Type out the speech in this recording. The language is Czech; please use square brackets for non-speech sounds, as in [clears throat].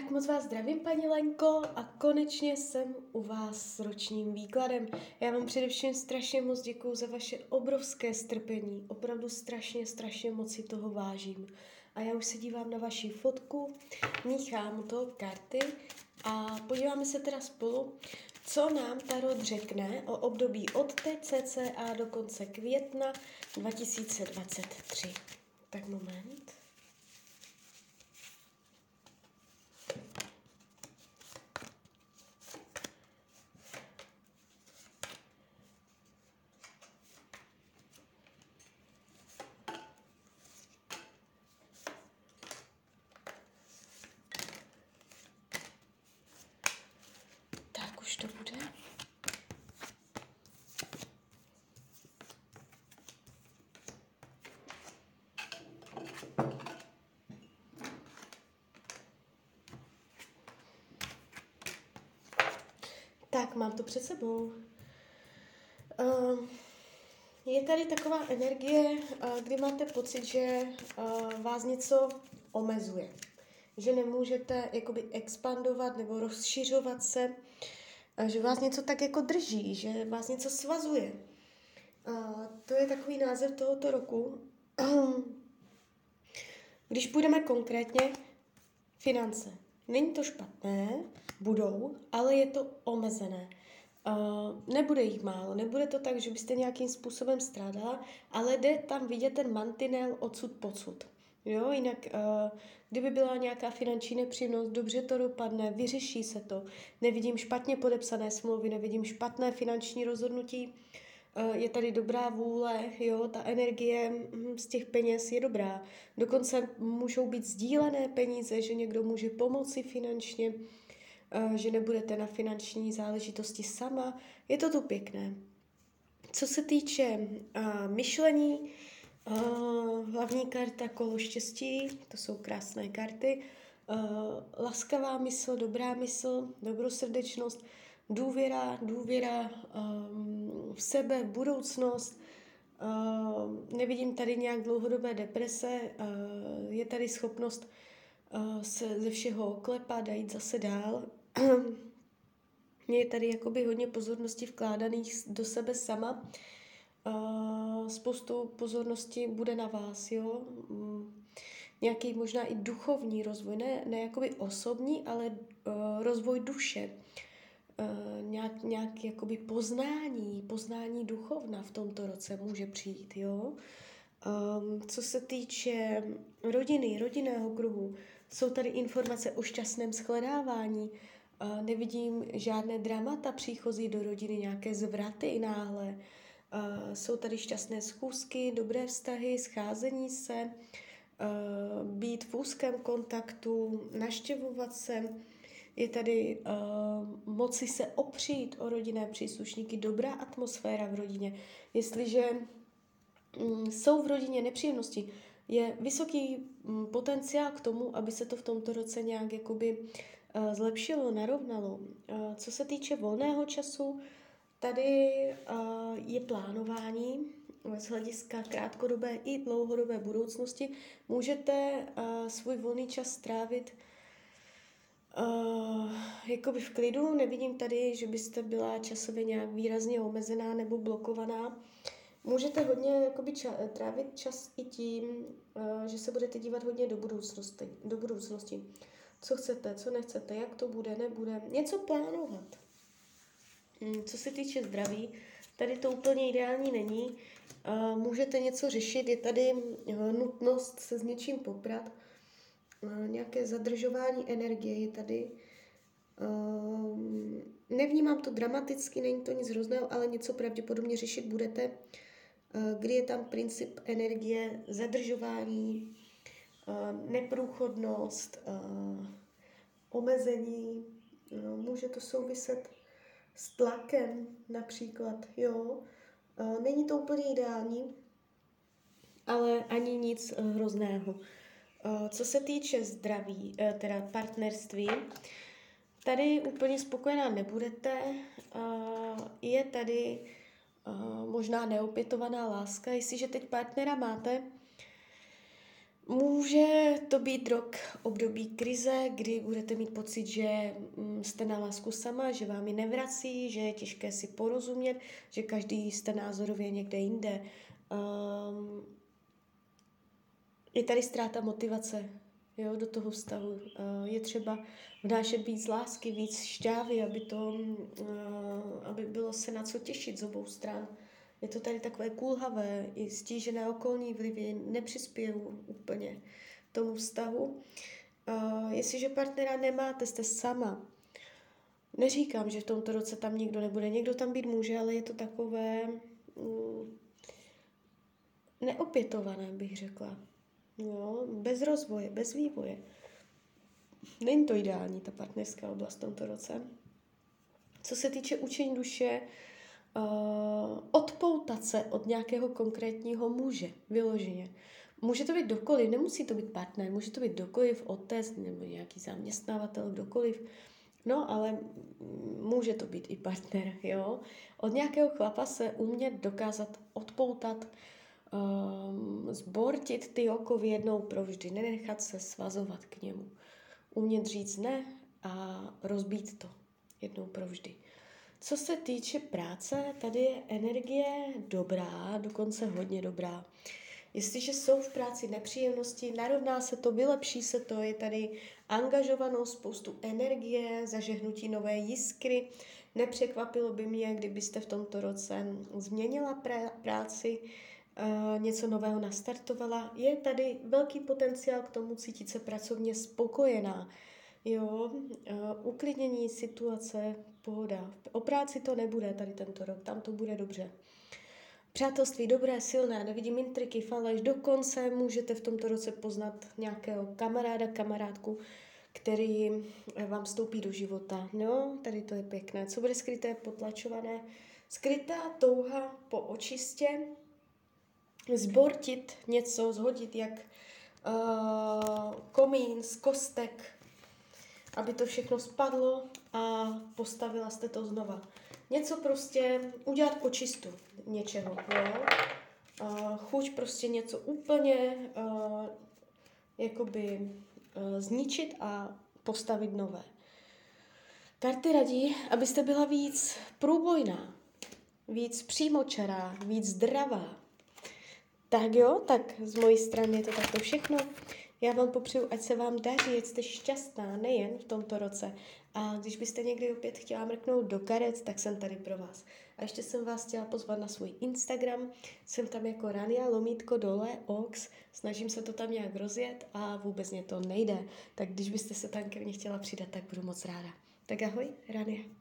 Tak moc vás zdravím, paní Lenko, a konečně jsem u vás s ročním výkladem. Já vám především strašně moc děkuju za vaše obrovské strpení. Opravdu strašně, strašně moc si toho vážím. A já už se dívám na vaši fotku, míchám to karty a podíváme se teda spolu, co nám Tarot řekne o období od teď cca do konce května 2023. Tak moment. už to bude. Tak, mám to před sebou. Uh, je tady taková energie, uh, kdy máte pocit, že uh, vás něco omezuje. Že nemůžete jakoby expandovat nebo rozšiřovat se že vás něco tak jako drží, že vás něco svazuje. A to je takový název tohoto roku. [clears throat] Když půjdeme konkrétně, finance. Není to špatné, budou, ale je to omezené. Uh, nebude jich málo, nebude to tak, že byste nějakým způsobem strádala, ale jde tam vidět ten mantinel odsud pocud. Jo, jinak, uh, kdyby byla nějaká finanční nepříjemnost, dobře to dopadne, vyřeší se to. Nevidím špatně podepsané smlouvy, nevidím špatné finanční rozhodnutí, uh, je tady dobrá vůle, jo, ta energie hm, z těch peněz je dobrá. Dokonce můžou být sdílené peníze, že někdo může pomoci finančně, uh, že nebudete na finanční záležitosti sama. Je to tu pěkné. Co se týče myšlení, Uh, hlavní karta kolo štěstí, to jsou krásné karty. Uh, laskavá mysl, dobrá mysl, dobrosrdečnost, důvěra, důvěra um, v sebe, budoucnost. Uh, nevidím tady nějak dlouhodobé deprese, uh, je tady schopnost uh, se ze všeho klepat a jít zase dál. [clears throat] je tady jakoby hodně pozornosti vkládaných do sebe sama. Spoustu pozornosti bude na vás, jo. Um, nějaký možná i duchovní rozvoj, ne, ne jakoby osobní, ale uh, rozvoj duše. Uh, nějak, nějak jakoby poznání, poznání duchovna v tomto roce může přijít, jo. Um, co se týče rodiny, rodinného kruhu, jsou tady informace o šťastném shledávání, uh, nevidím žádné dramata příchozí do rodiny, nějaké zvraty náhle, Uh, jsou tady šťastné schůzky, dobré vztahy, scházení se, uh, být v úzkém kontaktu, naštěvovat se. Je tady uh, moci se opřít o rodinné příslušníky, dobrá atmosféra v rodině. Jestliže um, jsou v rodině nepříjemnosti, je vysoký um, potenciál k tomu, aby se to v tomto roce nějak jakoby uh, zlepšilo, narovnalo. Uh, co se týče volného času, Tady uh, je plánování z hlediska krátkodobé i dlouhodobé budoucnosti. Můžete uh, svůj volný čas strávit uh, jakoby v klidu. Nevidím tady, že byste byla časově nějak výrazně omezená nebo blokovaná. Můžete hodně jakoby, ča- trávit čas i tím, uh, že se budete dívat hodně do budoucnosti, do budoucnosti. Co chcete, co nechcete, jak to bude, nebude. Něco plánovat. Mm, co se týče zdraví, tady to úplně ideální není. Můžete něco řešit, je tady eh, nutnost se s něčím poprat, nějaké zadržování energie je tady. Nevnímám to dramaticky, není to nic hrozného, ale něco pravděpodobně řešit budete, eh, kdy je tam princip energie, zadržování, eh, neprůchodnost, omezení. Může to souviset s tlakem například, jo. Není to úplně ideální, ale ani nic eh, hrozného. Co se týče zdraví, teda partnerství, tady úplně spokojená nebudete. Je tady možná neopětovaná láska. Jestliže teď partnera máte, Může to být rok období krize, kdy budete mít pocit, že mm, jste na lásku sama, že vám ji nevrací, že je těžké si porozumět, že každý jste názorově někde jinde. Um, je tady ztráta motivace jo, do toho vztahu. Uh, je třeba vnášet víc lásky, víc šťávy, aby, to, uh, aby bylo se na co těšit z obou stran. Je to tady takové kulhavé, i stížené okolní vlivy nepřispějí úplně tomu vztahu. Jestliže partnera nemáte, jste sama. Neříkám, že v tomto roce tam nikdo nebude. Někdo tam být může, ale je to takové mm, neopětované, bych řekla. Jo, bez rozvoje, bez vývoje. Není to ideální, ta partnerská oblast v tomto roce. Co se týče učení duše, uh, odpoutat se od nějakého konkrétního muže, vyloženě. Může to být dokoliv, nemusí to být partner, může to být dokoliv, otec nebo nějaký zaměstnavatel, kdokoliv. No, ale může to být i partner, jo. Od nějakého chlapa se umět dokázat odpoutat, um, zbortit ty oko jednou provždy, nenechat se svazovat k němu. Umět říct ne a rozbít to jednou provždy. Co se týče práce, tady je energie dobrá, dokonce hodně dobrá. Jestliže jsou v práci nepříjemnosti, narovná se to, vylepší se to, je tady angažovanost, spoustu energie, zažehnutí nové jiskry. Nepřekvapilo by mě, kdybyste v tomto roce změnila práci, uh, něco nového nastartovala. Je tady velký potenciál k tomu cítit se pracovně spokojená. Jo, uh, uklidnění situace, pohoda. O práci to nebude tady tento rok, tam to bude dobře. Přátelství dobré, silné, nevidím intriky, faleš, dokonce můžete v tomto roce poznat nějakého kamaráda, kamarádku, který vám vstoupí do života. No, tady to je pěkné. Co bude skryté, potlačované? Skrytá touha po očistě, zbortit něco, zhodit jak uh, komín z kostek, aby to všechno spadlo a postavila jste to znova. Něco prostě udělat očistu něčeho, jo. Chuť prostě něco úplně jakoby zničit a postavit nové. Karty radí, abyste byla víc průbojná, víc přímočará, víc zdravá, tak jo, tak z mojí strany je to takto všechno. Já vám popřeju, ať se vám daří, ať jste šťastná, nejen v tomto roce. A když byste někdy opět chtěla mrknout do karet, tak jsem tady pro vás. A ještě jsem vás chtěla pozvat na svůj Instagram. Jsem tam jako Rania, lomítko dole, ox. Snažím se to tam nějak rozjet a vůbec mě to nejde. Tak když byste se tam ke mně chtěla přidat, tak budu moc ráda. Tak ahoj, Rania.